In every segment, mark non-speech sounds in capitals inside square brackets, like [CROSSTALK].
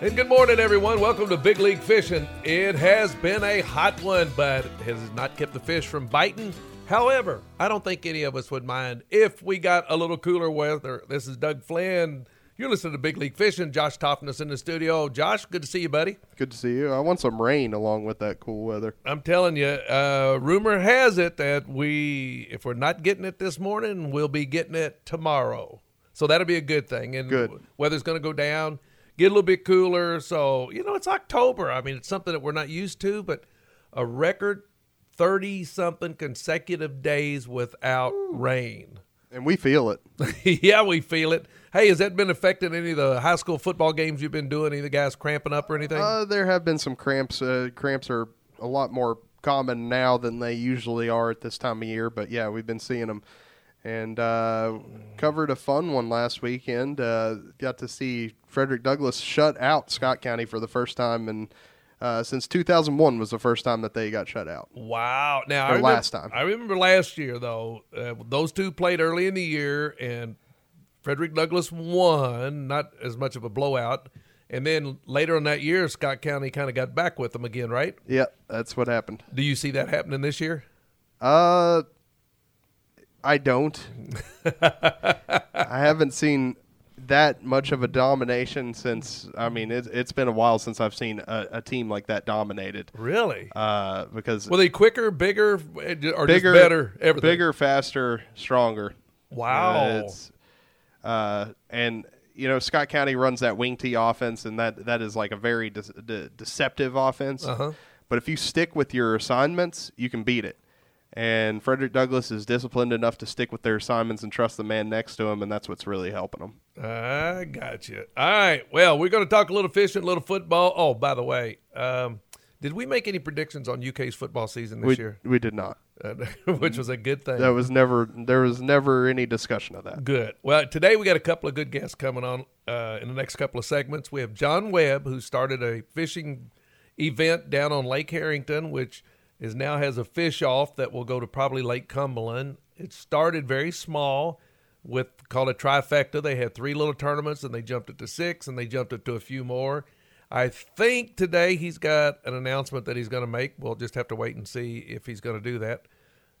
And good morning, everyone. Welcome to Big League Fishing. It has been a hot one, but it has not kept the fish from biting. However, I don't think any of us would mind if we got a little cooler weather. This is Doug Flynn. You're listening to Big League Fishing. Josh Toffness in the studio. Josh, good to see you, buddy. Good to see you. I want some rain along with that cool weather. I'm telling you, uh, rumor has it that we, if we're not getting it this morning, we'll be getting it tomorrow. So that'll be a good thing. And Good. weather's going to go down, get a little bit cooler. So, you know, it's October. I mean, it's something that we're not used to, but a record 30 something consecutive days without rain. And we feel it. [LAUGHS] yeah, we feel it. Hey, has that been affecting any of the high school football games you've been doing? Any of the guys cramping up or anything? Uh, there have been some cramps. Uh, cramps are a lot more common now than they usually are at this time of year. But yeah, we've been seeing them. And uh, covered a fun one last weekend. Uh, got to see Frederick Douglass shut out Scott County for the first time, and uh, since 2001 was the first time that they got shut out. Wow! Now I remember, last time. I remember last year though. Uh, those two played early in the year, and Frederick Douglass won, not as much of a blowout. And then later in that year, Scott County kind of got back with them again, right? Yeah, that's what happened. Do you see that happening this year? Uh, I don't. I haven't seen that much of a domination since. I mean, it, it's been a while since I've seen a, a team like that dominated. Really? Uh, because Were they quicker, bigger, or bigger, just better? Everything. bigger, faster, stronger. Wow. Uh, uh, and you know Scott County runs that wing T offense, and that that is like a very de- de- deceptive offense. Uh-huh. But if you stick with your assignments, you can beat it. And Frederick Douglass is disciplined enough to stick with their assignments and trust the man next to him, and that's what's really helping them. I got you. All right. Well, we're going to talk a little fishing, a little football. Oh, by the way, um, did we make any predictions on UK's football season this We, year? we did not. [LAUGHS] Uh, which was a good thing. That was never. There was never any discussion of that. Good. Well, today we got a couple of good guests coming on uh, in the next couple of segments. We have John Webb, who started a fishing event down on Lake Herrington, which is now has a fish off that will go to probably Lake Cumberland. It started very small with called a trifecta. They had three little tournaments and they jumped it to six and they jumped it to a few more. I think today he's got an announcement that he's going to make. We'll just have to wait and see if he's going to do that.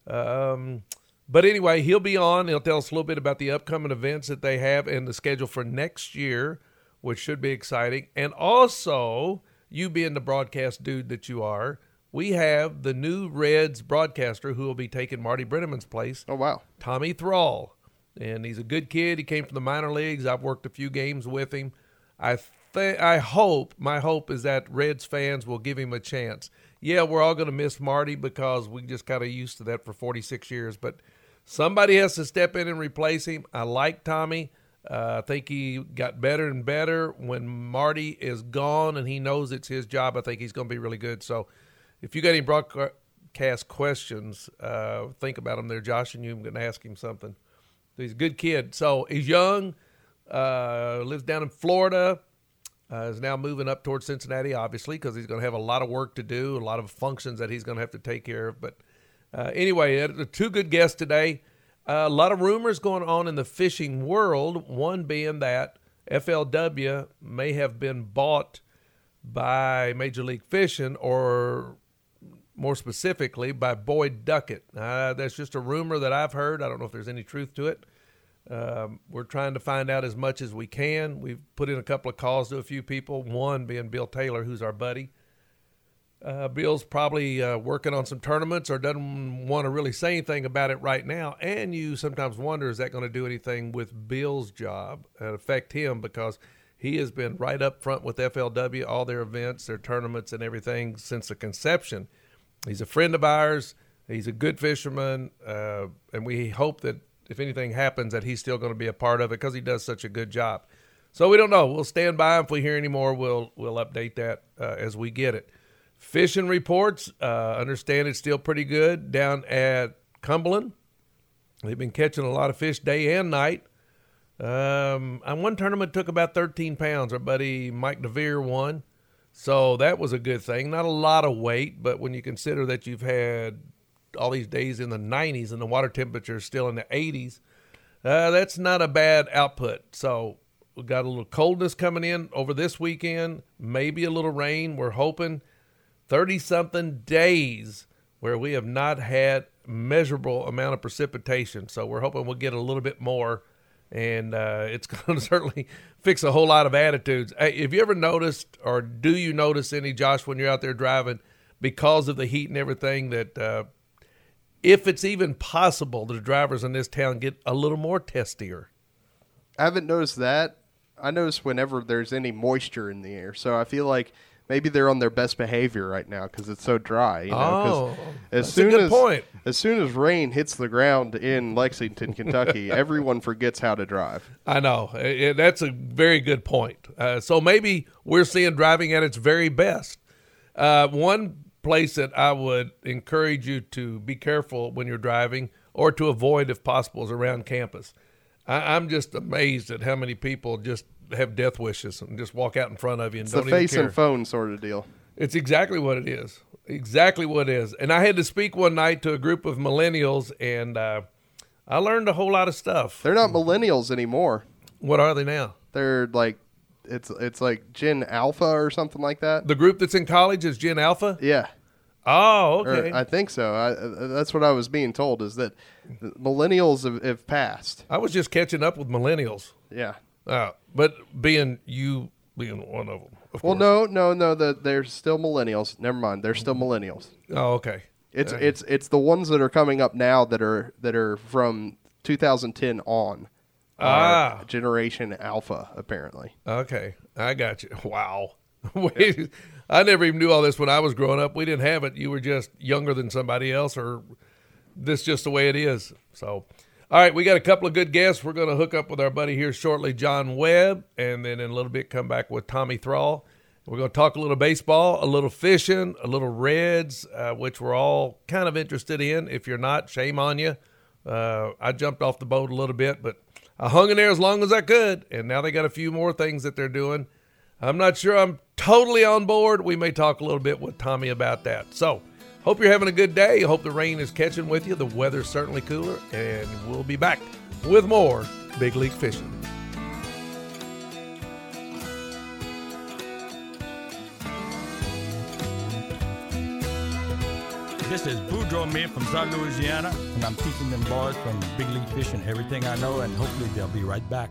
Um, but anyway, he'll be on. He'll tell us a little bit about the upcoming events that they have and the schedule for next year, which should be exciting. And also, you being the broadcast dude that you are, we have the new Reds broadcaster who will be taking Marty Brennaman's place, Oh wow! Tommy Thrall. And he's a good kid. He came from the minor leagues. I've worked a few games with him. I th- I hope, my hope is that Reds fans will give him a chance. Yeah, we're all going to miss Marty because we just got of used to that for 46 years, but somebody has to step in and replace him. I like Tommy. Uh, I think he got better and better when Marty is gone and he knows it's his job. I think he's going to be really good. So if you got any broadcast questions, uh, think about them there, Josh, and you. I'm going to ask him something. He's a good kid. So he's young, uh, lives down in Florida, uh, is now moving up towards Cincinnati, obviously, because he's going to have a lot of work to do, a lot of functions that he's going to have to take care of. But uh, anyway, two good guests today. A lot of rumors going on in the fishing world. One being that FLW may have been bought by Major League Fishing, or more specifically by Boyd Duckett. Uh, that's just a rumor that I've heard. I don't know if there's any truth to it. Um, we're trying to find out as much as we can. We've put in a couple of calls to a few people, one being Bill Taylor, who's our buddy. Uh, Bill's probably uh, working on some tournaments or doesn't want to really say anything about it right now. And you sometimes wonder, is that going to do anything with Bill's job and affect him? Because he has been right up front with FLW, all their events, their tournaments, and everything since the conception. He's a friend of ours. He's a good fisherman, uh, and we hope that if anything happens, that he's still going to be a part of it because he does such a good job. So we don't know. We'll stand by. If we hear any more, we'll we'll update that uh, as we get it. Fishing reports. Uh, understand it's still pretty good down at Cumberland. They've been catching a lot of fish day and night. Um, and one tournament took about 13 pounds. Our buddy Mike DeVere won. So that was a good thing. Not a lot of weight, but when you consider that you've had all these days in the 90s and the water temperature is still in the 80s, uh, that's not a bad output. So we got a little coldness coming in over this weekend, maybe a little rain. We're hoping 30 something days where we have not had measurable amount of precipitation. So we're hoping we'll get a little bit more and uh, it's [LAUGHS] going to certainly fix a whole lot of attitudes. Hey, have you ever noticed, or do you notice any, Josh, when you're out there driving, because of the heat and everything, that uh, if it's even possible, the drivers in this town get a little more testier? I haven't noticed that. I notice whenever there's any moisture in the air, so I feel like maybe they're on their best behavior right now because it's so dry. You know, Oh, as that's a soon good as point. as soon as rain hits the ground in Lexington, Kentucky, [LAUGHS] everyone forgets how to drive. I know. Uh, That's a very good point. Uh, so maybe we're seeing driving at its very best. Uh, one place that I would encourage you to be careful when you're driving or to avoid if possible is around campus. I, I'm just amazed at how many people just have death wishes and just walk out in front of you and It's don't the face and phone sort of deal. It's exactly what it is. Exactly what it is. And I had to speak one night to a group of millennials, and uh, I learned a whole lot of stuff. They're not millennials anymore. What are they now? They're like it's it's like Gen Alpha or something like that. The group that's in college is Gen Alpha. Yeah. Oh, Or okay. I think so. I, that's what I was being told is that millennials have, have passed. I was just catching up with millennials. Yeah. Uh, but being you being one of them. Of Well, course. no, no, no. That they're still millennials. Never mind. They're still millennials. Oh, okay. It's it's it's the ones that are coming up now that are that are from 2010 on. Ah. Generation Alpha apparently. Okay. I got you. [LAUGHS] Wow. [LAUGHS] Wait, I never even knew all this when I was growing up. We didn't have it. You were just younger than somebody else, or this just the way it is. So, all right, we got a couple of good guests. We're going to hook up with our buddy here shortly, John Webb, and then in a little bit come back with Tommy Thrall. We're going to talk a little baseball, a little fishing, a little Reds, uh, which we're all kind of interested in. If you're not, shame on you. Uh, I jumped off the boat a little bit, but I hung in there as long as I could, and now they got a few more things that they're doing. I'm not sure I'm totally on board. We may talk a little bit with Tommy about that. So, hope you're having a good day. Hope the rain is catching with you. The weather's certainly cooler, and we'll be back with more Big League Fishing. This is Boudreaux Mint from South Louisiana, and I'm teaching them boys from Big League Fishing everything I know, and hopefully they'll be right back.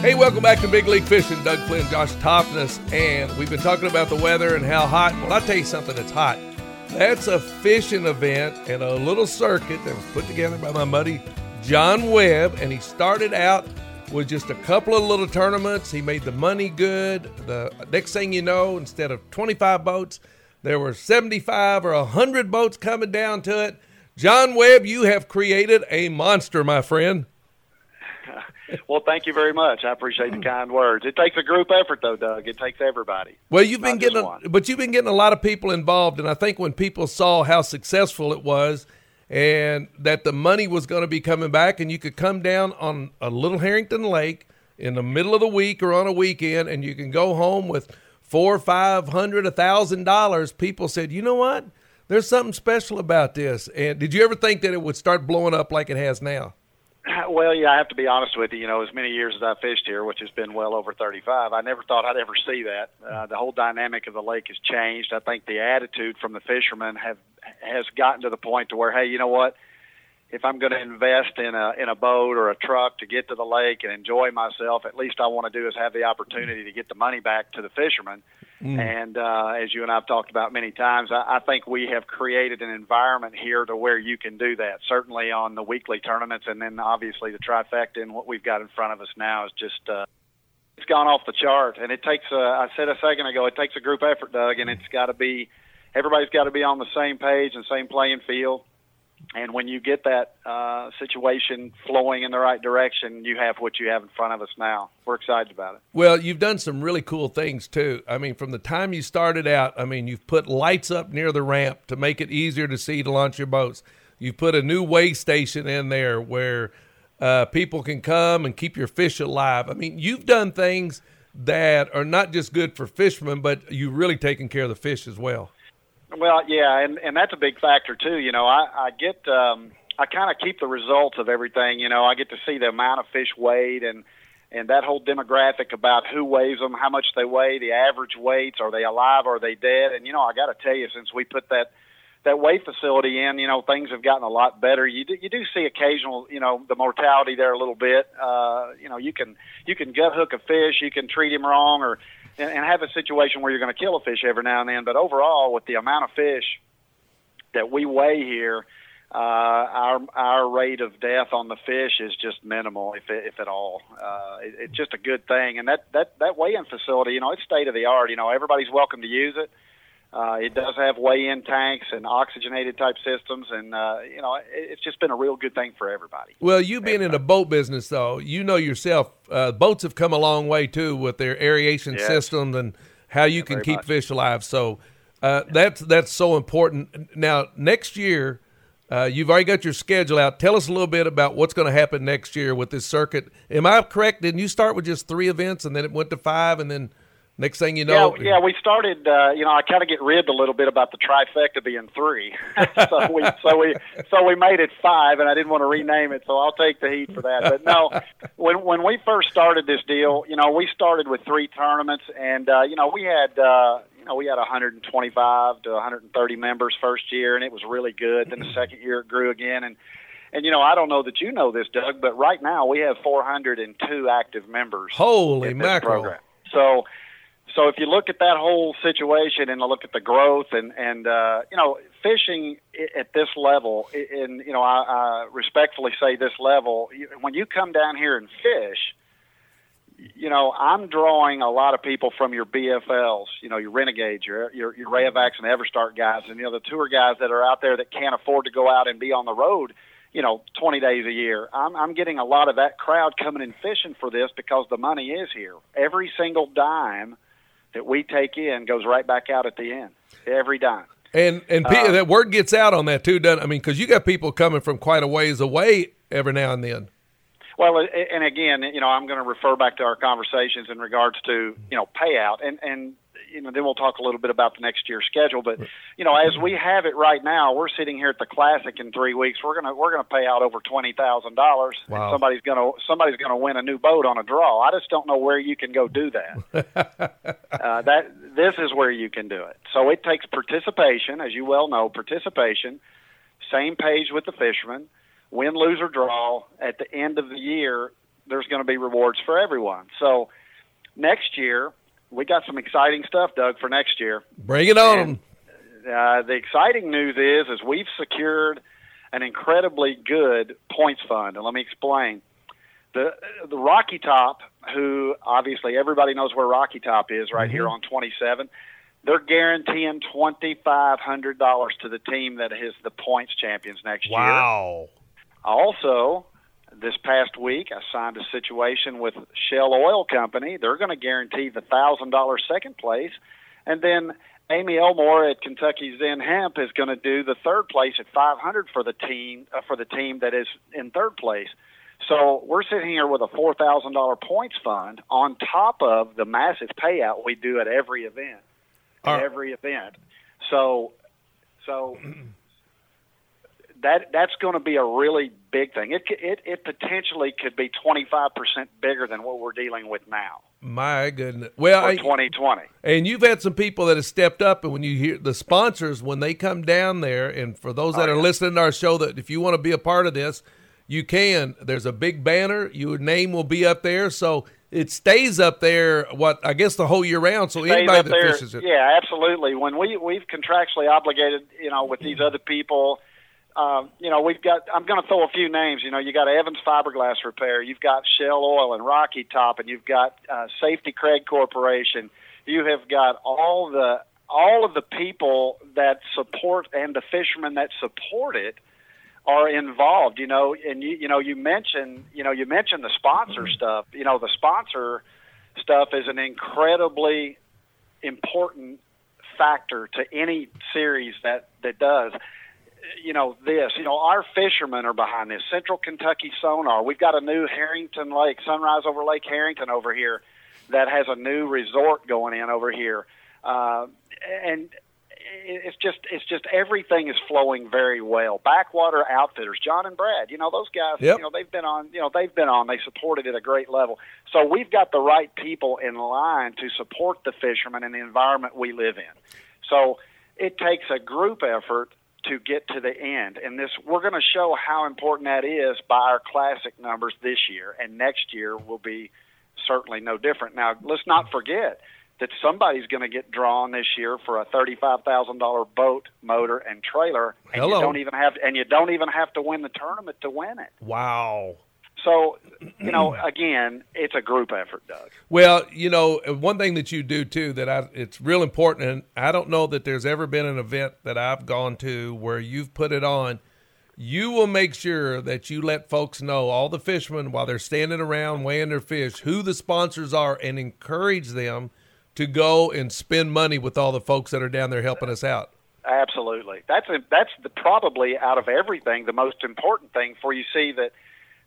Hey, welcome back to Big League Fishing. Doug Flynn, Josh Toftness, and we've been talking about the weather and how hot. Well, I'll tell you something that's hot. That's a fishing event and a little circuit that was put together by my buddy John Webb, and he started out with just a couple of little tournaments. He made the money good. The next thing you know, instead of 25 boats, there were 75 or 100 boats coming down to it. John Webb, you have created a monster, my friend. Well, thank you very much. I appreciate the kind words. It takes a group effort, though, Doug. It takes everybody. Well, you've been getting, a, but you've been getting a lot of people involved, and I think when people saw how successful it was, and that the money was going to be coming back, and you could come down on a Little Herrington Lake in the middle of the week or on a weekend, and you can go home with four, five hundred, a thousand dollars. People said, you know what? There's something special about this. And did you ever think that it would start blowing up like it has now? [CLEARS THROAT] Well, yeah, I have to be honest with you. You know, as many years as I fished here, which has been well over 35, I never thought I'd ever see that. Uh, the whole dynamic of the lake has changed. I think the attitude from the fishermen have has gotten to the point to where, hey, you know what? If I'm going to invest in a in a boat or a truck to get to the lake and enjoy myself, at least I want to do is have the opportunity to get the money back to the fishermen. And uh, as you and I've talked about many times, I, I think we have created an environment here to where you can do that. Certainly on the weekly tournaments, and then obviously the trifecta and what we've got in front of us now is just uh, it's gone off the chart. And it takes, uh, I said a second ago, it takes a group effort, Doug, and it's got to be everybody's got to be on the same page and same playing field. And when you get that uh, situation flowing in the right direction, you have what you have in front of us now. We're excited about it. Well, you've done some really cool things too. I mean, from the time you started out, I mean, you've put lights up near the ramp to make it easier to see to launch your boats. You've put a new weigh station in there where uh, people can come and keep your fish alive. I mean, you've done things that are not just good for fishermen, but you've really taken care of the fish as well. Well, yeah, and and that's a big factor too. You know, I I get um, I kind of keep the results of everything. You know, I get to see the amount of fish weighed and and that whole demographic about who weighs them, how much they weigh, the average weights, are they alive, are they dead? And you know, I got to tell you, since we put that that weigh facility in, you know, things have gotten a lot better. You do, you do see occasional, you know, the mortality there a little bit. Uh, you know, you can you can gut hook a fish, you can treat him wrong, or and, and have a situation where you're going to kill a fish every now and then. But overall, with the amount of fish that we weigh here, uh, our our rate of death on the fish is just minimal, if if at all. Uh, it, it's just a good thing, and that that that weigh-in facility, you know, it's state of the art. You know, everybody's welcome to use it. Uh, it does have weigh-in tanks and oxygenated type systems, and uh, you know, it, it's just been a real good thing for everybody. Well, you being in the boat business, though, you know yourself, uh, boats have come a long way too with their aeration Yes. systems and how you Yeah, can keep much. fish alive. So uh, that's that's so important. Now, next year, uh, you've already got your schedule out. Tell us a little bit about what's going to happen next year with this circuit. Am I correct? Didn't you start with just three events and then it went to five, and then next thing you know, yeah, yeah, we started. Uh, you know, I kind of get ribbed a little bit about the trifecta being three, [LAUGHS] so we so we so we made it five, and I didn't want to rename it, so I'll take the heat for that. But no, [LAUGHS] when when we first started this deal, you know, we started with three tournaments, and uh, you know, we had. Uh, you know, we had 125 to 130 members first year, and it was really good. Then the [CLEARS THROAT] second year it grew again, and and you know, I don't know that you know this, Doug, but right now we have 402 active members holy mackerel! program. So, so if you look at that whole situation and look at the growth and and uh, you know fishing at this level, and you know I, I respectfully say this level, when you come down here and fish, you know I'm drawing a lot of people from your BFLs, you know your Renegades, your your, your Rayovacs and Everstart guys, and you know the tour guys that are out there that can't afford to go out and be on the road you know, 20 days a year. I'm, I'm getting a lot of that crowd coming and fishing for this because the money is here. Every single dime that we take in goes right back out at the end. Every dime. And and Uh, that word gets out on that too, doesn't? I mean, because you got people coming from quite a ways away every now and then. Well, and again, you know, I'm going to refer back to our conversations in regards to you know payout, and and you know then we'll talk a little bit about the next year's schedule. But you know, as we have it right now, we're sitting here at the Classic in three weeks. We're gonna we're gonna pay out over twenty thousand dollars. Somebody's gonna somebody's gonna win a new boat on a draw. I just don't know where you can go do that. [LAUGHS] uh, that this is where you can do it. So it takes participation, as you well know, participation. Same page with the fishermen. Win, lose, or draw. At the end of the year, there's going to be rewards for everyone. So next year, we got some exciting stuff, Doug, for next year. Bring it on. And- Uh, the exciting news is, is we've secured an incredibly good points fund, and let me explain. The the Rocky Top, who obviously everybody knows where Rocky Top is, right here on 27. They're guaranteeing twenty five hundred dollars to the team that is the points champions next year. Wow. Also, this past week, I signed a situation with Shell Oil Company. They're going to guarantee the thousand dollars second place, and then Amy Elmore at Kentucky Zen Hemp is going to do the third place at five hundred for the team uh, for the team that is in third place. So we're sitting here with a four thousand dollar points fund on top of the massive payout we do at every event. At Are- every event. So, so [CLEARS THROAT] that that's going to be a really big thing. It it it potentially could be twenty five percent bigger than what we're dealing with now My goodness. Well, I, twenty twenty. and you've had some people that have stepped up, and when you hear the sponsors when they come down there, and for those that Oh, are yeah. listening to our show, that if you want to be a part of this, you can. There's a big banner. Your name will be up there, so it stays up there. What I guess the whole year round. So anybody that there, fishes it, yeah, absolutely. When we we've contractually obligated, you know, with these mm-hmm. other people. Um, you know, we've got. I'm going to throw a few names. You know, you got Evans Fiberglass Repair, you've got Shell Oil and Rocky Top, and you've got uh, Safety Craig Corporation. You have got all the all of the people that support and the fishermen that support it are involved. You know, and you you know you mentioned you know you mentioned the sponsor stuff. You know, the sponsor stuff is an incredibly important factor to any series that that does you know this you know our fishermen are behind this central kentucky sonar we've got a new herrington lake sunrise over lake herrington over here that has a new resort going in over here uh, and it's just it's just everything is flowing very well. Backwater Outfitters, John and Brad, you know those guys. Yep. You know they've been on. You know they've been on. They supported at a great level. So we've got the right people in line to support the fishermen and the environment we live in. So it takes a group effort to get to the end. And this we're going to show how important that is by our classic numbers this year, and next year will be certainly no different. Now, let's not forget that somebody's going to get drawn this year for a thirty-five thousand dollar boat, motor, and trailer, and Hello. you don't even have and you don't even have to win the tournament to win it. Wow. So, you know, [CLEARS THROAT] again, it's a group effort, Doug. Well, you know, one thing that you do too that I it's real important, and I don't know that there's ever been an event that I've gone to where you've put it on. You will make sure that you let folks know, all the fishermen, while they're standing around weighing their fish, who the sponsors are, and encourage them to go and spend money with all the folks that are down there helping us out. Absolutely. That's a, that's the, probably out of everything the most important thing for you see that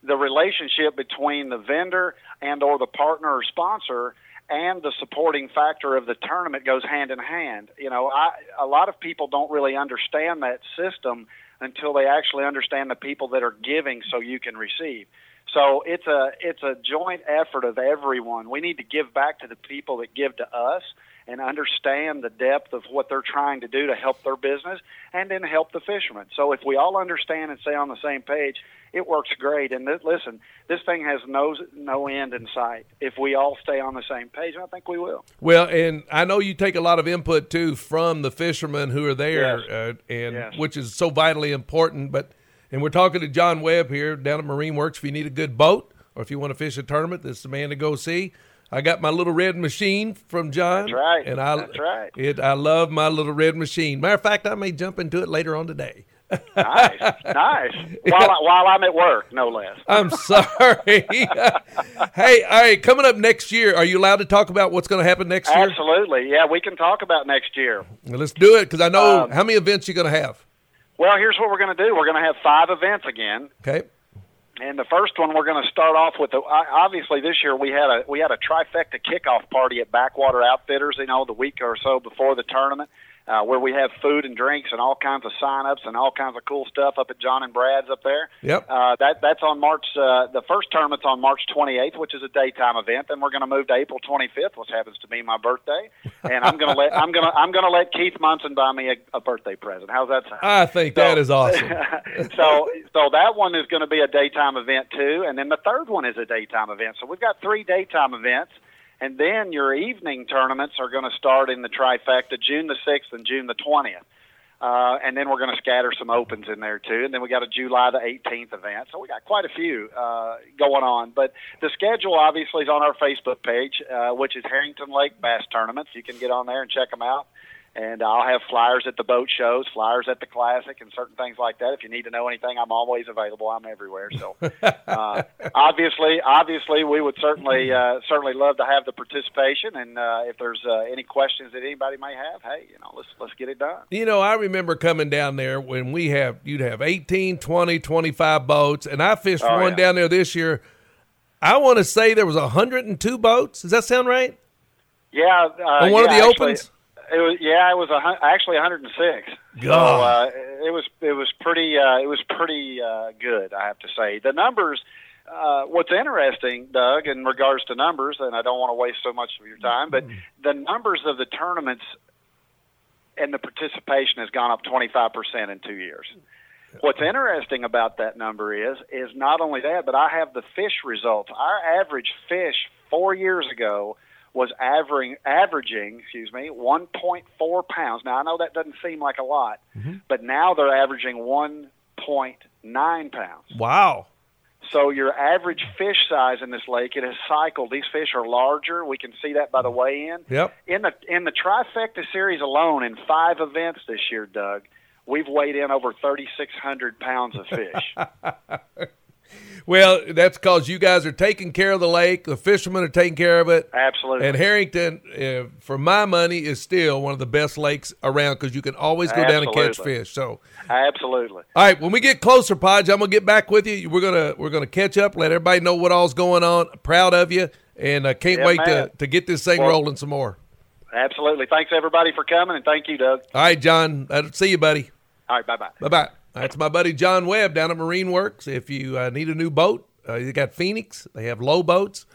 the relationship between the vendor and or the partner or sponsor and the supporting factor of the tournament goes hand in hand. You know, I a lot of people don't really understand that system until they actually understand the people that are giving so you can receive. So it's a it's a joint effort of everyone. We need to give back to the people that give to us and understand the depth of what they're trying to do to help their business and then help the fishermen. So if we all understand and stay on the same page, it works great. And th- listen, this thing has no no end in sight. If we all stay on the same page, I think we will. Well, and I know you take a lot of input too from the fishermen who are there, Yes. uh, and Yes. which is so vitally important. But and we're talking to John Webb here down at Marine Works. If you need a good boat or if you want to fish a tournament, this is the man to go see. I got my little red machine from John. That's right. And I, That's right. It, I love my little red machine. Matter of fact, I may jump into it later on today. nice, nice. While, I, while I'm at work, no less. [LAUGHS] I'm sorry. [LAUGHS] hey, all right, coming up next year, are you allowed to talk about what's going to happen next year? Absolutely. Yeah, we can talk about next year. Well, Let's do it because I know Um, how many events you're going to have. Well, here's what we're going to do. We're going to have five events again. Okay. And the first one we're going to start off with. The, I- obviously, this year we had a we had a trifecta kickoff party at Backwater Outfitters. You know, the week or so before the tournament, uh, where we have food and drinks and all kinds of sign-ups and all kinds of cool stuff up at John and Brad's up there. Yep. Uh, that that's on March. Uh, the first tournament's on March 28th, which is a daytime event. Then we're going to move to April 25th, which happens to be my birthday. And I'm going to let I'm going to I'm going to let Keith Munson buy me a, a birthday present. How's that sound? I think that So- is awesome. [LAUGHS] so so that one is going to be a daytime event too, and then the third one is a daytime event. So we've got three daytime events, and then your evening tournaments are going to start in the trifecta June the sixth and June the twentieth. Uh, and then we're going to scatter some opens in there too, and then we got a July the 18th event. So we got quite a few uh, going on. But the schedule obviously is on our Facebook page, uh, which is Herrington Lake Bass Tournaments. You can get on there and check them out and I'll have flyers at the boat shows, flyers at the classic, and certain things like that. If you need to know anything, I'm always available. I'm everywhere. So, [LAUGHS] uh, obviously, obviously, we would certainly uh, certainly love to have the participation. And uh, if there's uh, any questions that anybody may have, hey, you know, let's let's get it done. You know, I remember coming down there when we have you'd have 18, 20, 25 boats, and I fished Oh, one yeah. down there this year. I want to say there was 102 boats. Does that sound right? Yeah, uh, On one of the actually, opens? It was yeah, it was a, actually 106. So God. uh, it was it was pretty uh, it was pretty uh, good, I have to say. The numbers. Uh, what's interesting, Doug, in regards to numbers, and I don't want to waste so much of your time, but the numbers of the tournaments and the participation has gone up 25% in two years. What's interesting about that number is is not only that, but I have the fish results. Our average fish four years ago was averaging averaging, excuse me, 1.4 pounds. Now I know that doesn't seem like a lot, mm-hmm. but now they're averaging 1.9 pounds. Wow. So your average fish size in this lake, it has cycled. These fish are larger. We can see that by the weigh in. Yep. In the in the trifecta series alone, in five events this year, Doug, we've weighed in over thirty six hundred pounds of fish. [LAUGHS] Well, that's because you guys are taking care of the lake. The fishermen are taking care of it. Absolutely. And Herrington, uh, for my money, is still one of the best lakes around because you can always go down and catch fish. So, Absolutely. all right, when we get closer, Podge, I'm gonna get back with you. We're gonna we're gonna catch up, let everybody know what all's going on. Proud of you, and I can't Yeah, wait to, to get this thing Well- rolling some more. Absolutely. Thanks everybody for coming, and thank you, Doug. All right, John. I'll see you, buddy. All right. Bye bye. Bye bye. That's my buddy John Webb down at Marine Works. If you uh, need a new boat, uh, you got Phoenix. They have low boats.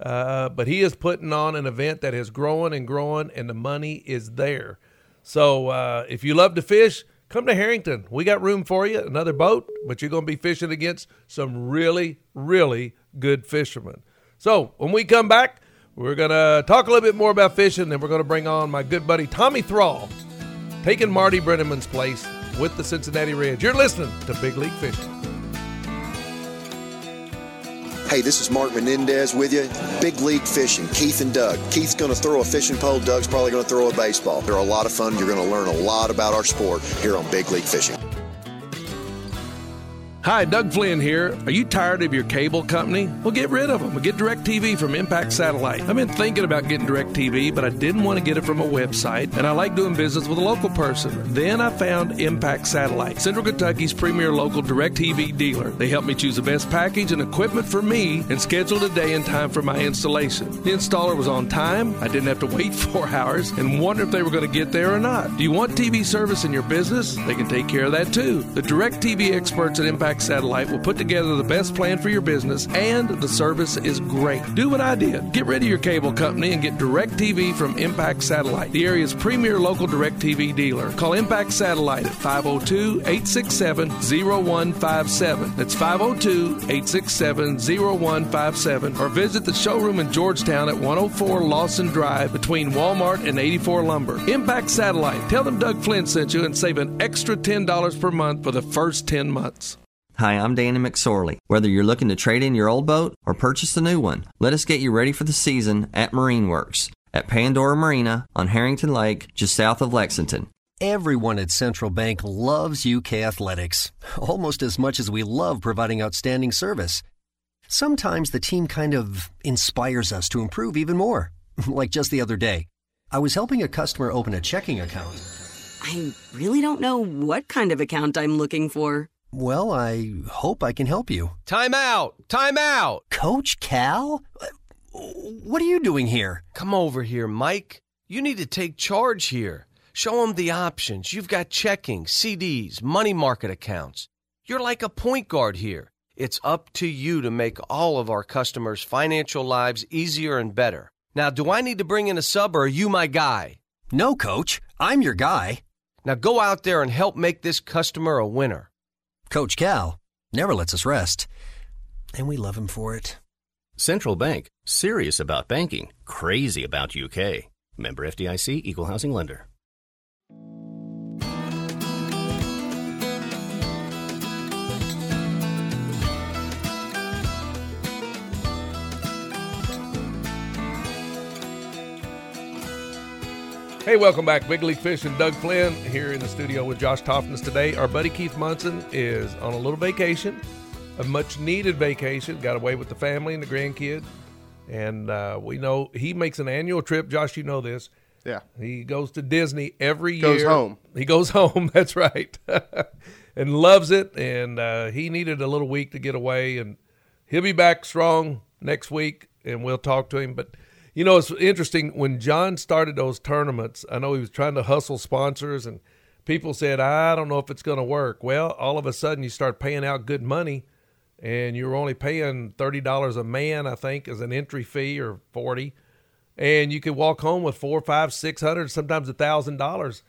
Uh, but he is putting on an event that is growing and growing, and the money is there. So uh, if you love to fish, come to Herrington. We got room for you, another boat, but you're going to be fishing against some really, really good fishermen. So when we come back, we're going to talk a little bit more about fishing, then we're going to bring on my good buddy Tommy Thrall, taking Marty Brennaman's place with the Cincinnati Reds. You're listening to Big League Fishing. Hey, this is Mark Menendez with you. Big League Fishing, Keith and Doug. Keith's going to throw a fishing pole, Doug's probably going to throw a baseball. They're a lot of fun. You're going to learn a lot about our sport here on Big League Fishing. Hi, Doug Flynn here. Are you tired of your cable company? Well, get rid of them. Get DirecTV from Impact Satellite. I've been thinking about getting DirecTV, but I didn't want to get it from a website, and I like doing business with a local person. Then I found Impact Satellite, Central Kentucky's premier local DirecTV dealer. They helped me choose the best package and equipment for me and scheduled a day and time for my installation. The installer was on time. I didn't have to wait [LAUGHS] four hours and wonder if they were going to get there or not. Do you want TV service in your business? They can take care of that too. The DirecTV experts at Impact Satellite will put together the best plan for your business, and the service is great. Do what I did. Get rid of your cable company and get Direct TV from Impact Satellite, the area's premier local Direct TV dealer. Call Impact Satellite at 502 867 0157. That's 502 867 0157. Or visit the showroom in Georgetown at 104 Lawson Drive between Walmart and 84 Lumber. Impact Satellite. Tell them Doug Flynn sent you and save an extra $10 per month for the first 10 months. Hi, I'm Danny McSorley. Whether you're looking to trade in your old boat or purchase a new one, let us get you ready for the season at Marine Works at Pandora Marina on Herrington Lake, just south of Lexington. Everyone at Central Bank loves UK athletics, almost as much as we love providing outstanding service. Sometimes the team kind of inspires us to improve even more. [LAUGHS] like just the other day, I was helping a customer open a checking account. I really don't know what kind of account I'm looking for. Well, I hope I can help you. Time out! Time out! Coach Cal? What are you doing here? Come over here, Mike. You need to take charge here. Show them the options. You've got checking, CDs, money market accounts. You're like a point guard here. It's up to you to make all of our customers' financial lives easier and better. Now, do I need to bring in a sub or are you my guy? No, coach. I'm your guy. Now go out there and help make this customer a winner. Coach Cal never lets us rest, and we love him for it. Central Bank, serious about banking, crazy about UK. Member FDIC, Equal Housing Lender. Hey, welcome back. Big League Fish and Doug Flynn here in the studio with Josh Toffness today. Our buddy Keith Munson is on a little vacation, a much needed vacation. Got away with the family and the grandkid. And uh, we know he makes an annual trip. Josh, you know this. Yeah. He goes to Disney every year. Goes home. He goes [LAUGHS] home. That's right. [LAUGHS] and loves it. And uh, he needed a little week to get away. And he'll be back strong next week. And we'll talk to him. But you know, it's interesting when John started those tournaments. I know he was trying to hustle sponsors, and people said, "I don't know if it's going to work." Well, all of a sudden, you start paying out good money, and you're only paying thirty dollars a man, I think, as an entry fee, or forty, and you could walk home with four, five, six hundred, sometimes a thousand dollars.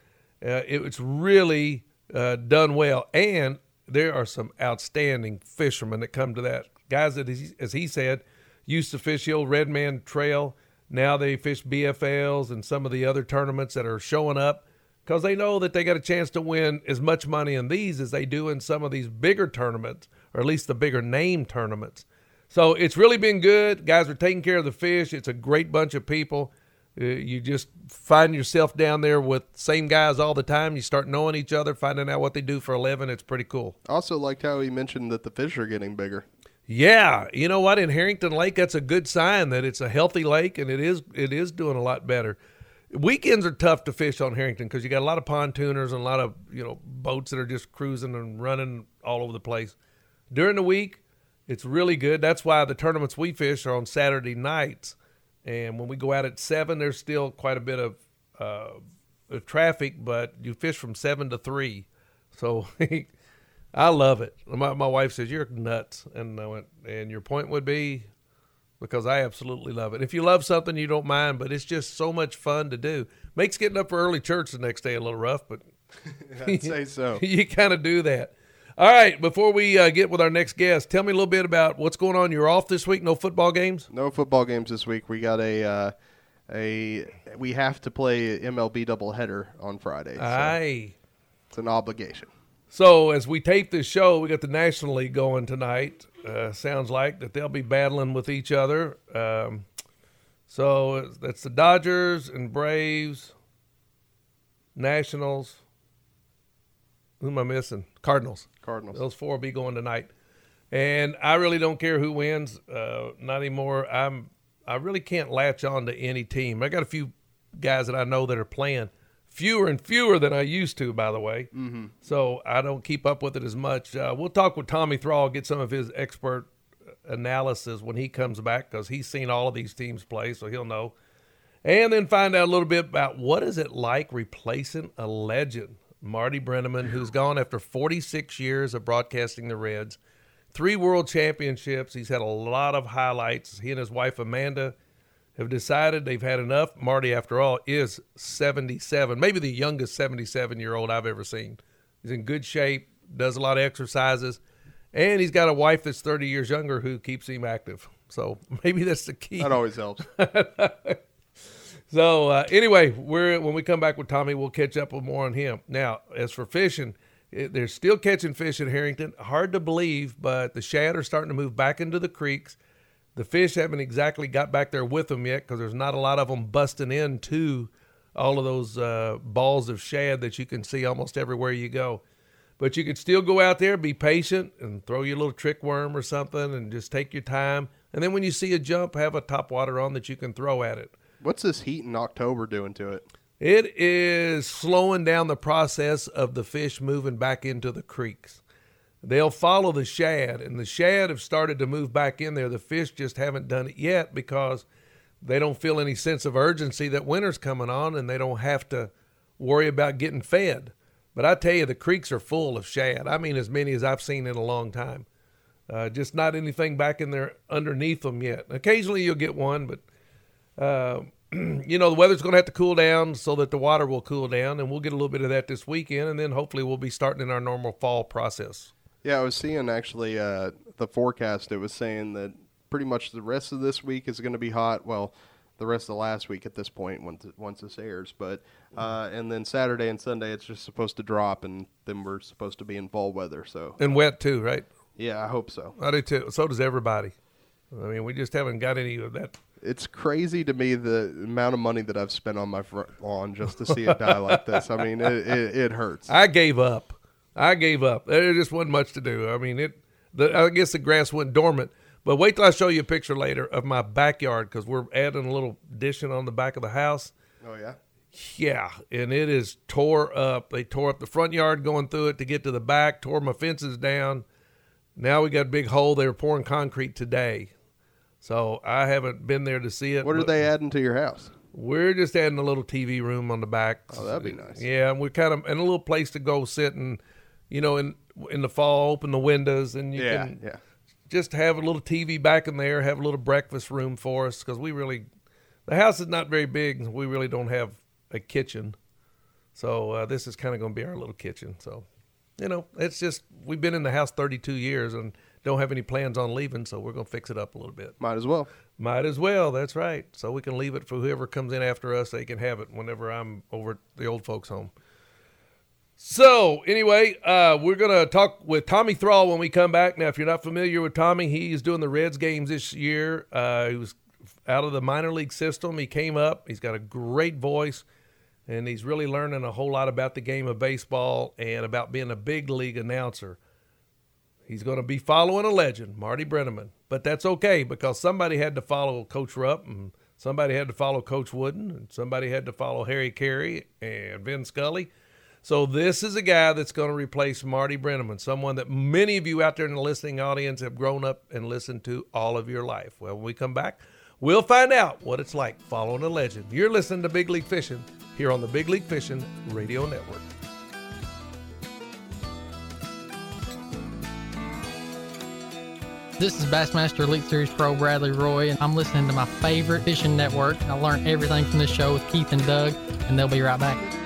Uh, it's really uh, done well, and there are some outstanding fishermen that come to that. Guys that, as he said, used to fish the old Red Man Trail now they fish BFLs and some of the other tournaments that are showing up because they know that they got a chance to win as much money in these as they do in some of these bigger tournaments, or at least the bigger name tournaments. So it's really been good. Guys are taking care of the fish. It's a great bunch of people. Uh, you just find yourself down there with same guys all the time. You start knowing each other, finding out what they do for a living. It's pretty cool. Also liked how he mentioned that the fish are getting bigger. Yeah, you know what? In Herrington Lake, that's a good sign that it's a healthy lake, and it is it is doing a lot better. Weekends are tough to fish on Herrington because you got a lot of pontooners and a lot of you know boats that are just cruising and running all over the place. During the week, it's really good. That's why the tournaments we fish are on Saturday nights, and when we go out at seven, there's still quite a bit of uh, traffic, but you fish from seven to three. So [LAUGHS] I love it. My my wife says you're nuts, and I went. And your point would be because I absolutely love it. If you love something, you don't mind, but it's just so much fun to do. Makes getting up for early church the next day a little rough, but [LAUGHS] I'd say so. [LAUGHS] you kind of do that. All right, before we uh, get with our next guest, tell me a little bit about what's going on. You're off this week. No football games. No football games this week. We got a uh, a we have to play MLB doubleheader on Friday. So Aye. it's an obligation. So as we tape this show, we got the National League going tonight. Uh, sounds like that they'll be battling with each other. Um, so that's the Dodgers and Braves, Nationals. Who am I missing? Cardinals. Cardinals. Those four will be going tonight, and I really don't care who wins. Uh, not anymore. I'm. I really can't latch on to any team. I got a few guys that I know that are playing fewer and fewer than I used to, by the way. Mm-hmm. So I don't keep up with it as much. Uh, we'll talk with Tommy Thrall, get some of his expert analysis when he comes back because he's seen all of these teams play, so he'll know. And then find out a little bit about what is it like replacing a legend, Marty Brennaman, who's gone after 46 years of broadcasting the Reds, three world championships. He's had a lot of highlights. He and his wife Amanda have decided they've had enough. Marty, after all, is 77, maybe the youngest 77 year old I've ever seen. He's in good shape, does a lot of exercises, and he's got a wife that's 30 years younger who keeps him active. So [LAUGHS] maybe that's the key. That always helps. [LAUGHS] So uh, anyway, we're when we come back with Tommy, we'll catch up with more on him. Now, as for fishing, it, they're still catching fish at Herrington. Hard to believe, but the shad are starting to move back into the creeks. The fish haven't exactly got back there with them yet because there's not a lot of them busting into all of those uh, balls of shad that you can see almost everywhere you go. But you can still go out there, be patient, and throw your little trick worm or something, and just take your time. And then when you see a jump, have a top water on that you can throw at it. What's this heat in October doing to it? It is slowing down the process of the fish moving back into the creeks. They'll follow the shad, and the shad have started to move back in there. The fish just haven't done it yet because they don't feel any sense of urgency that winter's coming on and they don't have to worry about getting fed. But I tell you, the creeks are full of shad. I mean, as many as I've seen in a long time. Uh, just not anything back in there underneath them yet. Occasionally you'll get one, but uh, [CLEARS THROAT] you know, the weather's going to have to cool down so that the water will cool down, and we'll get a little bit of that this weekend, and then hopefully we'll be starting in our normal fall process. Yeah, I was seeing actually uh, the forecast. It was saying that pretty much the rest of this week is going to be hot. Well, the rest of the last week at this point, once once this airs, but uh, and then Saturday and Sunday it's just supposed to drop, and then we're supposed to be in fall weather. So and wet too, right? Yeah, I hope so. I do too. So does everybody. I mean, we just haven't got any of that. It's crazy to me the amount of money that I've spent on my front lawn just to see it die like this. I mean, it, it, it hurts. I gave up. I gave up. There just wasn't much to do. I mean, it. The, I guess the grass went dormant. But wait till I show you a picture later of my backyard because we're adding a little addition on the back of the house. Oh yeah. Yeah, and it is tore up. They tore up the front yard going through it to get to the back. Tore my fences down. Now we got a big hole. They were pouring concrete today, so I haven't been there to see it. What are they adding to your house? We're just adding a little TV room on the back. Oh, that'd be nice. Yeah, and we're kind of and a little place to go sit and, you know, in in the fall, open the windows and you Yeah, can yeah. just have a little TV back in there, have a little breakfast room for us because we really, the house is not very big. We really don't have a kitchen, so uh, this is kind of going to be our little kitchen. So, you know, it's just we've been in the house 32 years and don't have any plans on leaving, so we're going to fix it up a little bit. Might as well. Might as well. That's right. So we can leave it for whoever comes in after us. They can have it whenever I'm over at the old folks' home. So anyway, uh, we're gonna talk with Tommy Thrall when we come back. Now, if you're not familiar with Tommy, he's doing the Reds games this year. Uh, he was out of the minor league system. He came up. He's got a great voice, and he's really learning a whole lot about the game of baseball and about being a big league announcer. He's going to be following a legend, Marty Brennaman. But that's okay because somebody had to follow Coach Rupp and somebody had to follow Coach Wooden and somebody had to follow Harry Caray and Vin Scully. So this is a guy that's going to replace Marty Brennaman, someone that many of you out there in the listening audience have grown up and listened to all of your life. Well, when we come back, We'll find out what it's like following a legend. You're listening to Big League Fishing here on the Big League Fishing Radio Network. This is Bassmaster Elite Series Pro Bradley Roy, and I'm listening to my favorite fishing network. I learned everything from this show with Keith and Doug, and they'll be right back.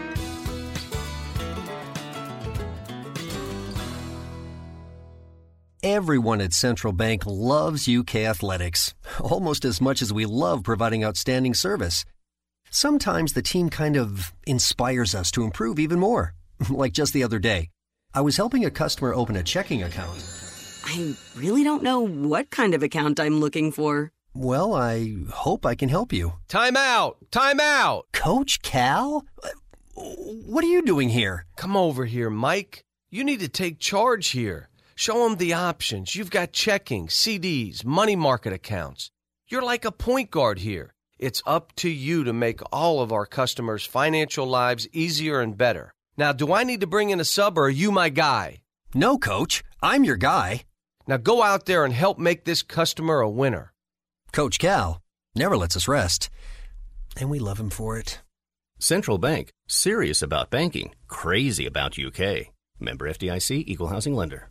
Everyone at Central Bank loves UK athletics, almost as much as we love providing outstanding service. Sometimes the team kind of inspires us to improve even more. [LAUGHS] like just the other day, I was helping a customer open a checking account. I really don't know what kind of account I'm looking for. Well, I hope I can help you. Time out! Time out! Coach Cal? What are you doing here? Come over here, Mike. You need to take charge here. Show them the options. You've got checking, CDs, money market accounts. You're like a point guard here. It's up to you to make all of our customers' financial lives easier and better. Now, do I need to bring in a sub or are you my guy? No, coach. I'm your guy. Now go out there and help make this customer a winner. Coach Cal never lets us rest, and we love him for it. Central Bank, serious about banking, crazy about UK. Member FDIC, Equal Housing Lender.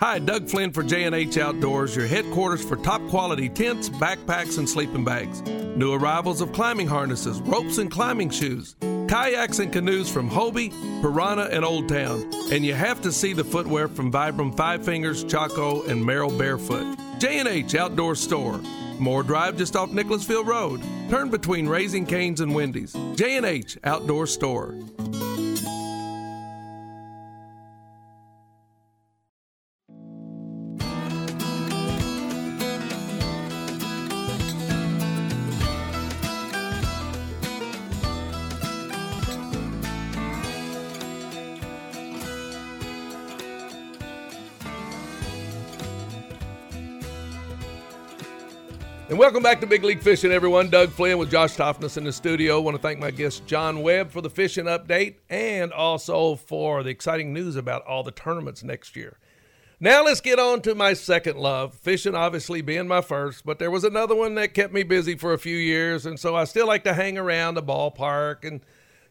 Hi, Doug Flynn for J&H Outdoors, your headquarters for top quality tents, backpacks, and sleeping bags. New arrivals of climbing harnesses, ropes, and climbing shoes kayaks and canoes from Hobie, Piranha, and Old Town. And you have to see the footwear from Vibram Five Fingers, Chaco, and Merrell Barefoot. J&H Outdoor Store. Moore Drive just off Nicholasville Road. Turn between Raising Canes and Wendy's. J&H Outdoor Store. Welcome back to Big League Fishing, everyone. Doug Flynn with Josh Toffness in the studio. I want to thank my guest John Webb for the fishing update and also for the exciting news about all the tournaments next year. Now let's get on to my second love, fishing obviously being my first, but there was another one that kept me busy for a few years, and so I still like to hang around the ballpark and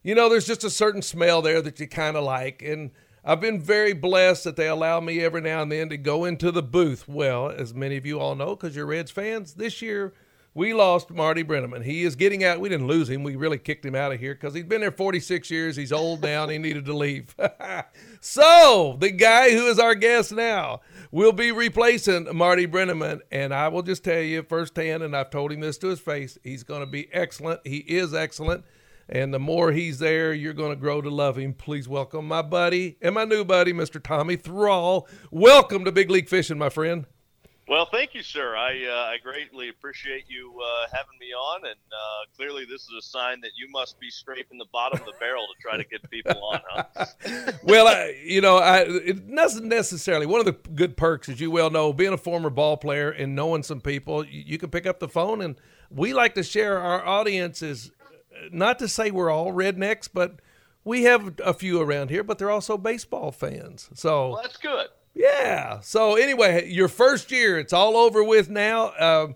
you know, there's just a certain smell there that you kind of like and I've been very blessed that they allow me every now and then to go into the booth. Well, as many of you all know, because you're Reds fans, this year we lost Marty Brennaman. He is getting out. We didn't lose him. We really kicked him out of here because he's been there 46 years. He's old now and he needed to leave. [LAUGHS] so, the guy who is our guest now will be replacing Marty Brennaman. And I will just tell you firsthand, and I've told him this to his face, he's going to be excellent. He is excellent. And the more he's there, you're going to grow to love him. Please welcome my buddy and my new buddy, Mr. Tommy Thrall. Welcome to Big League Fishing, my friend. Well, thank you, sir. I uh, I greatly appreciate you uh, having me on, and uh, clearly this is a sign that you must be scraping the bottom of the barrel to try to get people on, huh? [LAUGHS] well, I, you know, I, it doesn't necessarily. One of the good perks, as you well know, being a former ball player and knowing some people, you, you can pick up the phone, and we like to share our audience's not to say we're all rednecks, but we have a few around here, but they're also baseball fans. So well, that's good. Yeah. So anyway, your first year, it's all over with now. Um,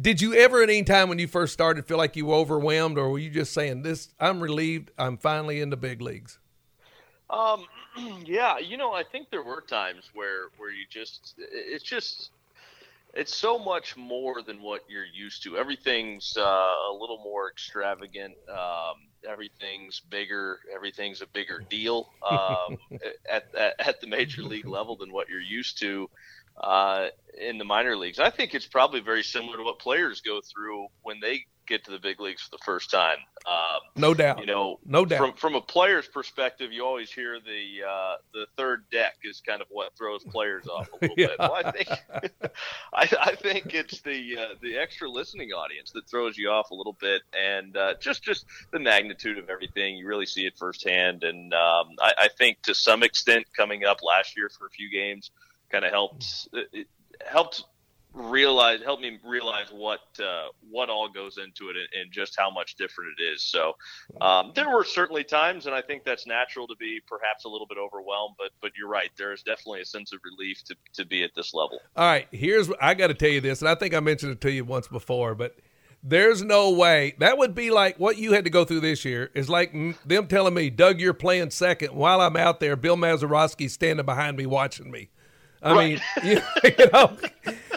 did you ever at any time when you first started feel like you were overwhelmed, or were you just saying, "This, I'm relieved. I'm finally in the big leagues"? Um, [CLEARS THROAT] yeah. You know, I think there were times where where you just, it's just it's so much more than what you're used to. Everything's uh, a little more extravagant. Um, everything's bigger. Everything's a bigger deal um, [LAUGHS] at, at, at the major league level than what you're used to uh, in the minor leagues. I think it's probably very similar to what players go through when they get to the big leagues for the first time. Um, no doubt. You know, no doubt. From from a player's perspective, you always hear the uh, the third deck is kind of what throws players off a little yeah. [LAUGHS] bit. Well, I think [LAUGHS] I, I, think it's the uh, the extra listening audience that throws you off a little bit, and uh, just just the magnitude of everything. You really see it firsthand, and um, I, I think to some extent, coming up last year for a few games, kind of helped it helped realize help me realize what uh, what all goes into it and, and, just how much different it is. So um, there were certainly times, and I think that's natural to be perhaps a little bit overwhelmed. But but you're right, there is definitely a sense of relief to to be at this level. All right, here's I got to tell you this, and I think I mentioned it to you once before, but. There's no way that would be like what you had to go through this year. Is like them telling me, Doug, you're playing second while I'm out there. Bill Mazeroski standing behind me watching me. I right. mean, you, [LAUGHS] you know,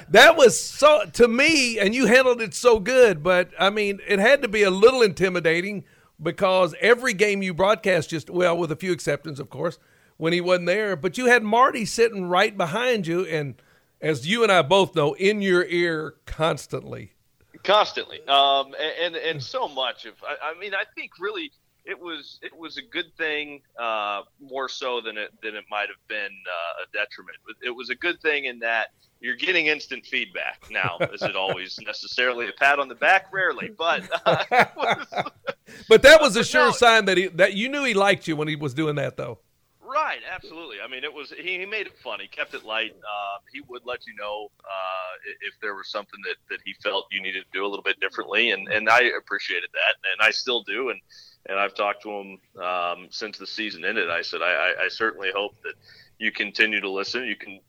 that was so to me, and you handled it so good. But I mean, it had to be a little intimidating because every game you broadcast, just well, with a few exceptions, of course, when he wasn't there. But you had Marty sitting right behind you, and as you and I both know, in your ear constantly. Constantly, um, and, and and so much of. I, I mean, I think really it was it was a good thing uh, more so than it than it might have been uh, a detriment. It was a good thing in that you're getting instant feedback now. [LAUGHS] is it always necessarily a pat on the back? Rarely, but uh, was, [LAUGHS] [LAUGHS] but that was a sure no, sign that he that you knew he liked you when he was doing that though. Right, absolutely. I mean, it was he, he made it fun. He kept it light. Uh, he would let you know uh, if there was something that, that he felt you needed to do a little bit differently, and, and I appreciated that, and I still do. And and I've talked to him um, since the season ended. I said, I, I, I certainly hope that you continue to listen. You can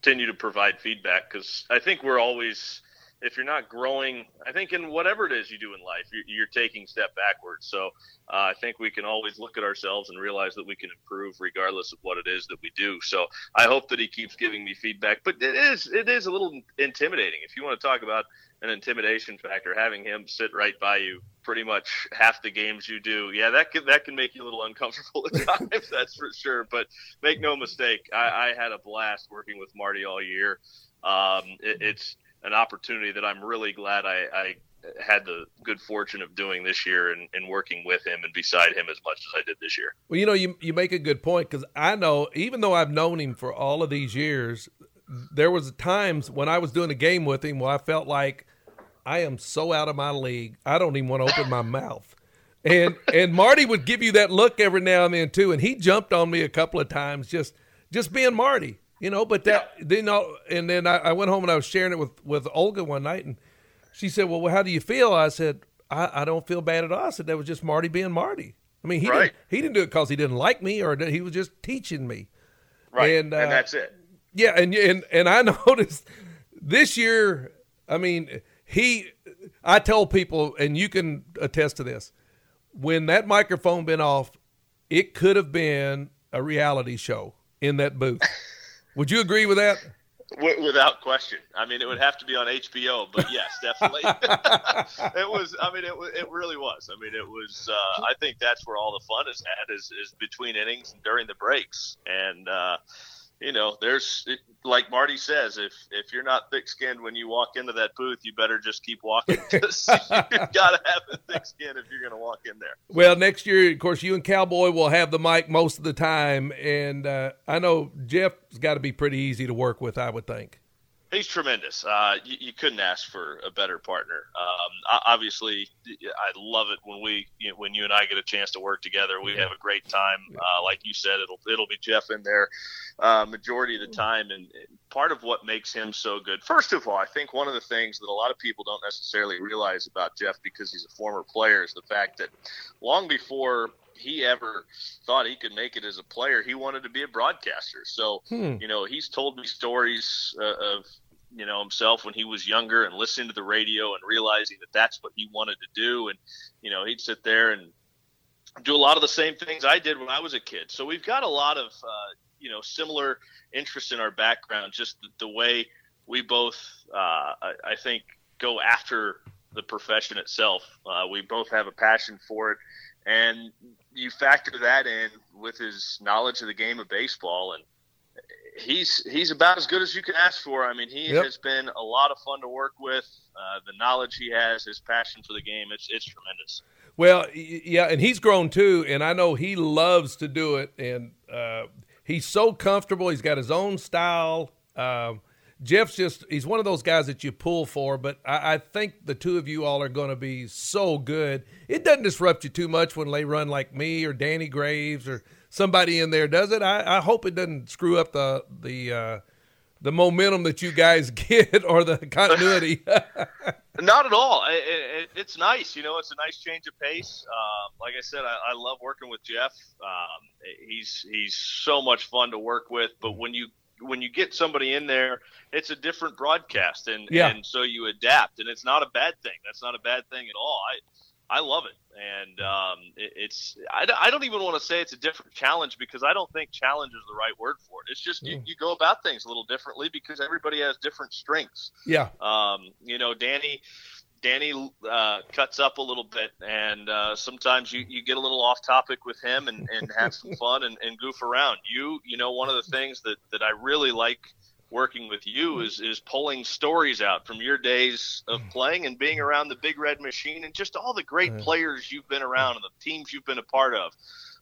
continue to provide feedback because I think we're always, if you're not growing, I think in whatever it is you do in life, you're, you're taking step backwards. So uh, I think we can always look at ourselves and realize that we can improve regardless of what it is that we do. So I hope that he keeps giving me feedback. But it is it is a little intimidating if you want to talk about an intimidation factor. Having him sit right by you pretty much half the games you do, yeah, that can that can make you a little [LAUGHS] uncomfortable at times. that's for sure. But make no mistake, I, I had a blast working with Marty all year. Um, it, it's an opportunity that I'm really glad I, I had the good fortune of doing this year and, and, working with him and beside him as much as I did this year. Well, you know, you you make a good point because I know even though I've known him for all of these years, there was times when I was doing a game with him where I felt like I am so out of my league. I don't even want to open my [LAUGHS] mouth. And and Marty would give you that look every now and then too. And he jumped on me a couple of times just just being Marty, you know. But that yeah. then and then I, I, went home and I was sharing it with with Olga one night, and she said, "Well, how do you feel?" I said, "I, I don't feel bad at all." I said, "That was just Marty being Marty." I mean, he right. didn't, he didn't do it because he didn't like me or he was just teaching me. Right, and, uh, and that's it. Yeah, and and and I [LAUGHS] noticed this year. I mean, he. I tell people, and you can attest to this. When that microphone been off, it could have been a reality show in that booth. [LAUGHS] Would you agree with that? Without question. I mean, it would have to be on HBO, but yes, [LAUGHS] definitely. [LAUGHS] it was. I mean, it it really was. I mean, it was. Uh, I think that's where all the fun is at is is between innings and during the breaks, and uh, you know, there's like Marty says, if if you're not thick skinned when you walk into that booth, you better just keep walking. Because [LAUGHS] you've got to have a thick skin if you're going to walk in there. Well, next year, of course, you and Cowboy will have the mic most of the time, and uh, I know Jeff's got to be pretty easy to work with. I would think. He's tremendous. Uh, you, you, couldn't ask for a better partner. Um, obviously, I love it when we, you know, when you and I get a chance to work together. We have a great time. Uh, like you said, it'll it'll be Jeff in there uh, majority of the time, and part of what makes him so good. First of all, I think one of the things that a lot of people don't necessarily realize about Jeff because he's a former player is the fact that long before he ever thought he could make it as a player. He wanted to be a broadcaster. So, hmm. you know, he's told me stories uh, of you know himself when he was younger and listening to the radio and realizing that that's what he wanted to do and you know he'd sit there and do a lot of the same things I did when I was a kid. So we've got a lot of uh, you know similar interests in our background, just the, the way we both uh, I, I, think go after the profession itself. Uh, we both have a passion for it, and you factor that in with his knowledge of the game of baseball, and he's he's about as good as you can ask for. I mean, he yep. has been a lot of fun to work with. Uh, the knowledge he has, his passion for the game, it's it's tremendous. Well, yeah, and he's grown too, and I know he loves to do it, and uh, he's so comfortable. He's got his own style. Um, Jeff's just he's one of those guys that you pull for, but I, I think the two of you all are going to be so good. It doesn't disrupt you too much when they run like me or Danny Graves or somebody in there, does it? I, I hope it doesn't screw up the the uh, the momentum that you guys [LAUGHS] get or the continuity. [LAUGHS] Not at all. It, it, it's nice. You know, it's a nice change of pace. Um, like I said, I, I, love working with Jeff. Um, he's he's so much fun to work with. But when you when you get somebody in there, it's a different broadcast, and yeah. and so you adapt, and it's not a bad thing. That's not a bad thing at all. I I love it, and um, it, it's I, I don't even want to say it's a different challenge because I don't think challenge is the right word for it. It's just you, mm. you go about things a little differently because everybody has different strengths. Yeah. Um, you know, Danny. Danny uh, cuts up a little bit, and uh, sometimes you, you get a little off topic with him and, and have some [LAUGHS] fun and, and goof around. You you know one of the things that, that I really like working with you is is pulling stories out from your days of mm. playing and being around the Big Red Machine and just all the great players you've been around and the teams you've been a part of.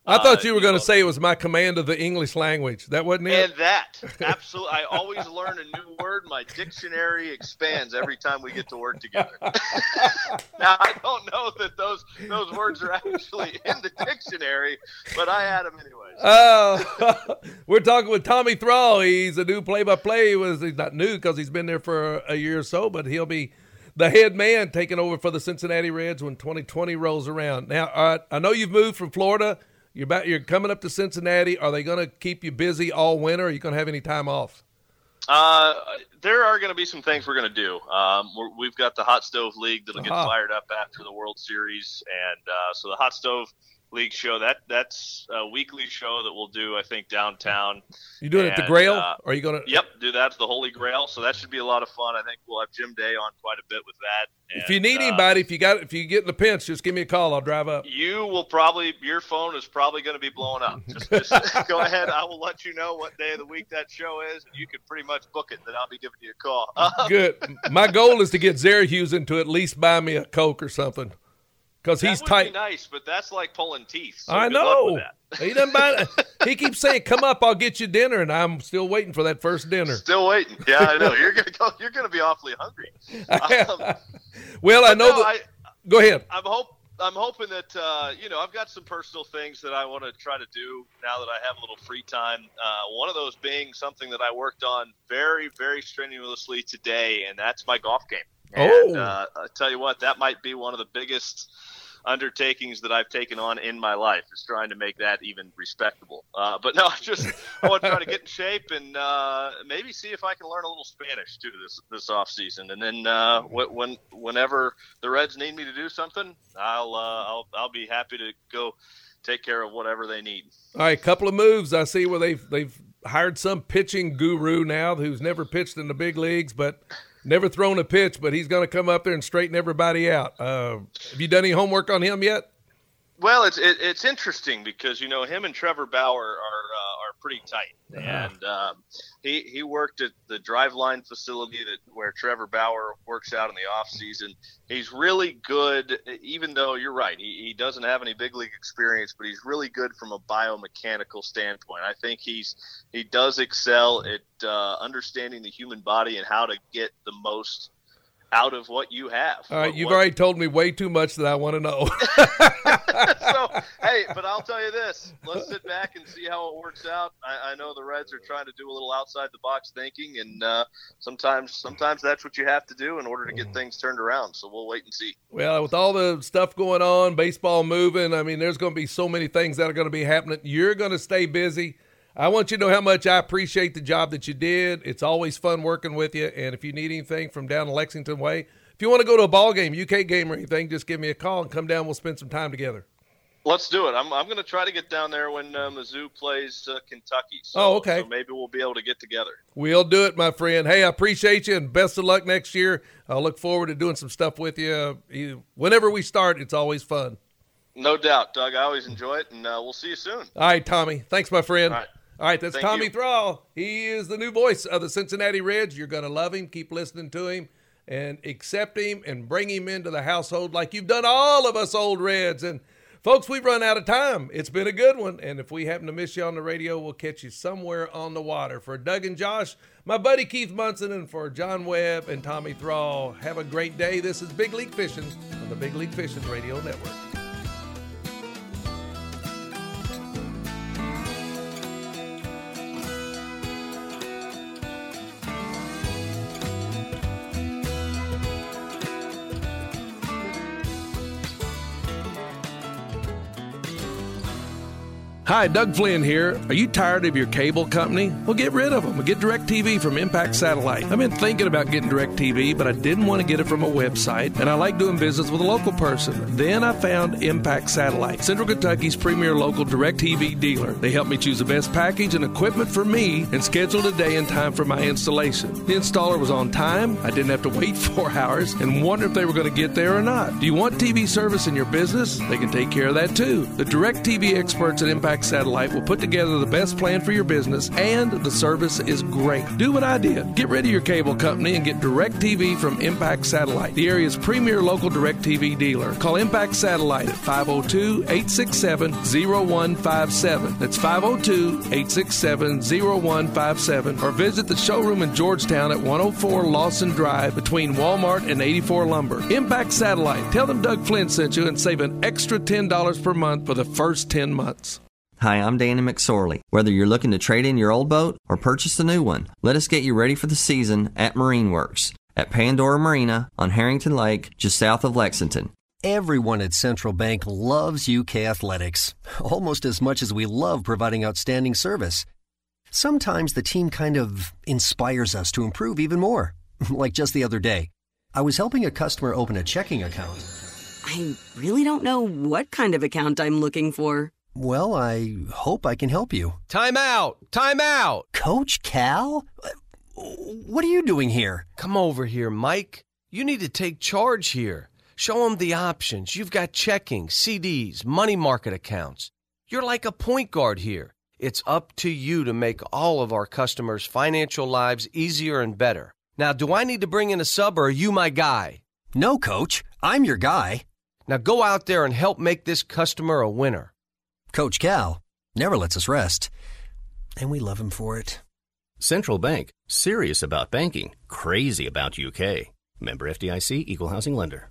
I thought uh, you were going to say it was my command of the English language. That wasn't it. And that, absolutely. I always learn a new word. My dictionary expands every time we get to work together. [LAUGHS] now I don't know that those those words are actually in the dictionary, but I had them anyways. Oh, [LAUGHS] we're talking with Tommy Thrall. He's a new play-by-play. He was he's not new because he's been there for a year or so, but he'll be the head man taking over for the Cincinnati Reds when 2020 rolls around. Now, uh, I know you've moved from Florida you're about you're coming up to Cincinnati. Are they going to keep you busy all winter? Are you going to have any time off? Uh, there are going to be some things we're going to do. Um, we have got the hot stove league that'll get uh-huh. fired up after the World Series, and uh, so the hot stove league show. That that's a weekly show that we'll do. I think downtown. You doing it at the Grail? Uh, are you going to? Yep, do that the Holy Grail. So that should be a lot of fun. I think we'll have Jim Day on quite a bit with that. And, if you need uh, anybody, if you got, if you get in the pinch, just give me a call. I'll drive up. You will probably, your phone is probably going to be blowing up. [LAUGHS] Just, just [LAUGHS] go ahead. I will let you know what day of the week that show is, and you can pretty much book it. Then I'll be giving you a call. [LAUGHS] Good. My goal is to get Zarahusen to at least buy me a Coke or something because he's tight. nice, but that's like pulling teeth. So I know. [LAUGHS] he doesn't buy. [LAUGHS] he keeps saying, "Come up, I'll get you dinner," and I'm still waiting for that first dinner. Still waiting. Yeah, I know. [LAUGHS] You're gonna go. You're gonna be awfully hungry. Um, well, I know no, that. I, go ahead. I'm hope. I'm hoping that uh, you know I've got some personal things that I want to try to do now that I have a little free time. Uh, one of those being something that I worked on very, very strenuously today, and that's my golf game. And, oh, uh, I tell you what, that might be one of the biggest undertakings that I've taken on in my life is trying to make that even respectable. Uh, but no, [LAUGHS] I just I want to try to get in shape and uh, maybe see if I can learn a little Spanish too this this off season. And then uh, when whenever the Reds need me to do something, I'll uh, I'll I'll be happy to go take care of whatever they need. All right, couple of moves I see where they've they've hired some pitching guru now who's never pitched in the big leagues, but never thrown a pitch, but he's going to come up there and straighten everybody out. Uh, have you done any homework on him yet? Well, it's it, it's interesting because you know him and Trevor Bauer are are pretty tight, uh-huh. and um, he he worked at the Driveline facility that where Trevor Bauer works out in the off season. He's really good, even though you're right, he, he doesn't have any big league experience, but he's really good from a biomechanical standpoint. I think he's he does excel at uh, understanding the human body and how to get the most out of what you have. All right, what, you've what, already told me way too much that I want to know. [LAUGHS] so, hey, but I'll tell you this: let's sit back and see how it works out. I, I know the Reds are trying to do a little outside the box thinking, and uh, sometimes, sometimes that's what you have to do in order to get mm. things turned around. So we'll wait and see. Well, with all the stuff going on, baseball moving, I mean, there's going to be so many things that are going to be happening. You're going to stay busy. I want you to know how much I appreciate the job that you did. It's always fun working with you. And if you need anything from down Lexington Way, if you want to go to a ball game, UK game or anything, just give me a call and come down. We'll spend some time together. Let's do it. I'm, I'm going to try to get down there when uh, Mizzou plays uh, Kentucky. So, oh, okay. So maybe we'll be able to get together. We'll do it, my friend. Hey, I appreciate you and best of luck next year. I look forward to doing some stuff with you. Whenever we start, it's always fun. No doubt, Doug. I always enjoy it, and uh, we'll see you soon. All right, Tommy. Thanks, my friend. All right. That's Thank Tommy you. Thrall. He is the new voice of the Cincinnati Reds. You're going to love him. Keep listening to him and accept him and bring him into the household like you've done all of us old Reds. And folks, we've run out of time. It's been a good one. And if we happen to miss you on the radio, we'll catch you somewhere on the water. For Doug and Josh, my buddy Keith Munson, and for John Webb and Tommy Thrall, have a great day. This is Big League Fishing on the Big League Fishing Radio Network. Hi, Doug Flynn here. Are you tired of your cable company? Well, get rid of them get DirecTV from Impact Satellite. I've been thinking about getting DirecTV, but I didn't want to get it from a website, and I like doing business with a local person. Then I found Impact Satellite, Central Kentucky's premier local DirecTV dealer. They helped me choose the best package and equipment for me and scheduled a day and time for my installation. The installer was on time. I didn't have to wait [LAUGHS] four hours and wonder if they were going to get there or not. Do you want TV service in your business? They can take care of that too. The DirecTV experts at Impact Satellite will put together the best plan for your business, and the service is great. Do what I did. Get rid of your cable company and get DirecTV from Impact Satellite, the area's premier local DirecTV dealer. Call Impact Satellite at 502 867 0157. That's 502 867 0157. Or visit the showroom in Georgetown at 104 Lawson Drive between Walmart and 84 Lumber. Impact Satellite. Tell them Doug Flynn sent you and save an extra $10 per month for the first 10 months. Hi, I'm Danny McSorley. Whether you're looking to trade in your old boat or purchase a new one, let us get you ready for the season at Marine Works at Pandora Marina on Herrington Lake, just south of Lexington. Everyone at Central Bank loves UK athletics, almost as much as we love providing outstanding service. Sometimes the team kind of inspires us to improve even more. [LAUGHS] like just the other day, I was helping a customer open a checking account. I really don't know what kind of account I'm looking for. Well, I hope I can help you. Time out! Time out! Coach Cal? What are you doing here? Come over here, Mike. You need to take charge here. Show them the options. You've got checking, CDs, money market accounts. You're like a point guard here. It's up to you to make all of our customers' financial lives easier and better. Now, do I need to bring in a sub or are you my guy? No, coach. I'm your guy. Now go out there and help make this customer a winner. Coach Cal never lets us rest, and we love him for it. Central Bank, serious about banking, crazy about UK. Member FDIC, Equal Housing Lender.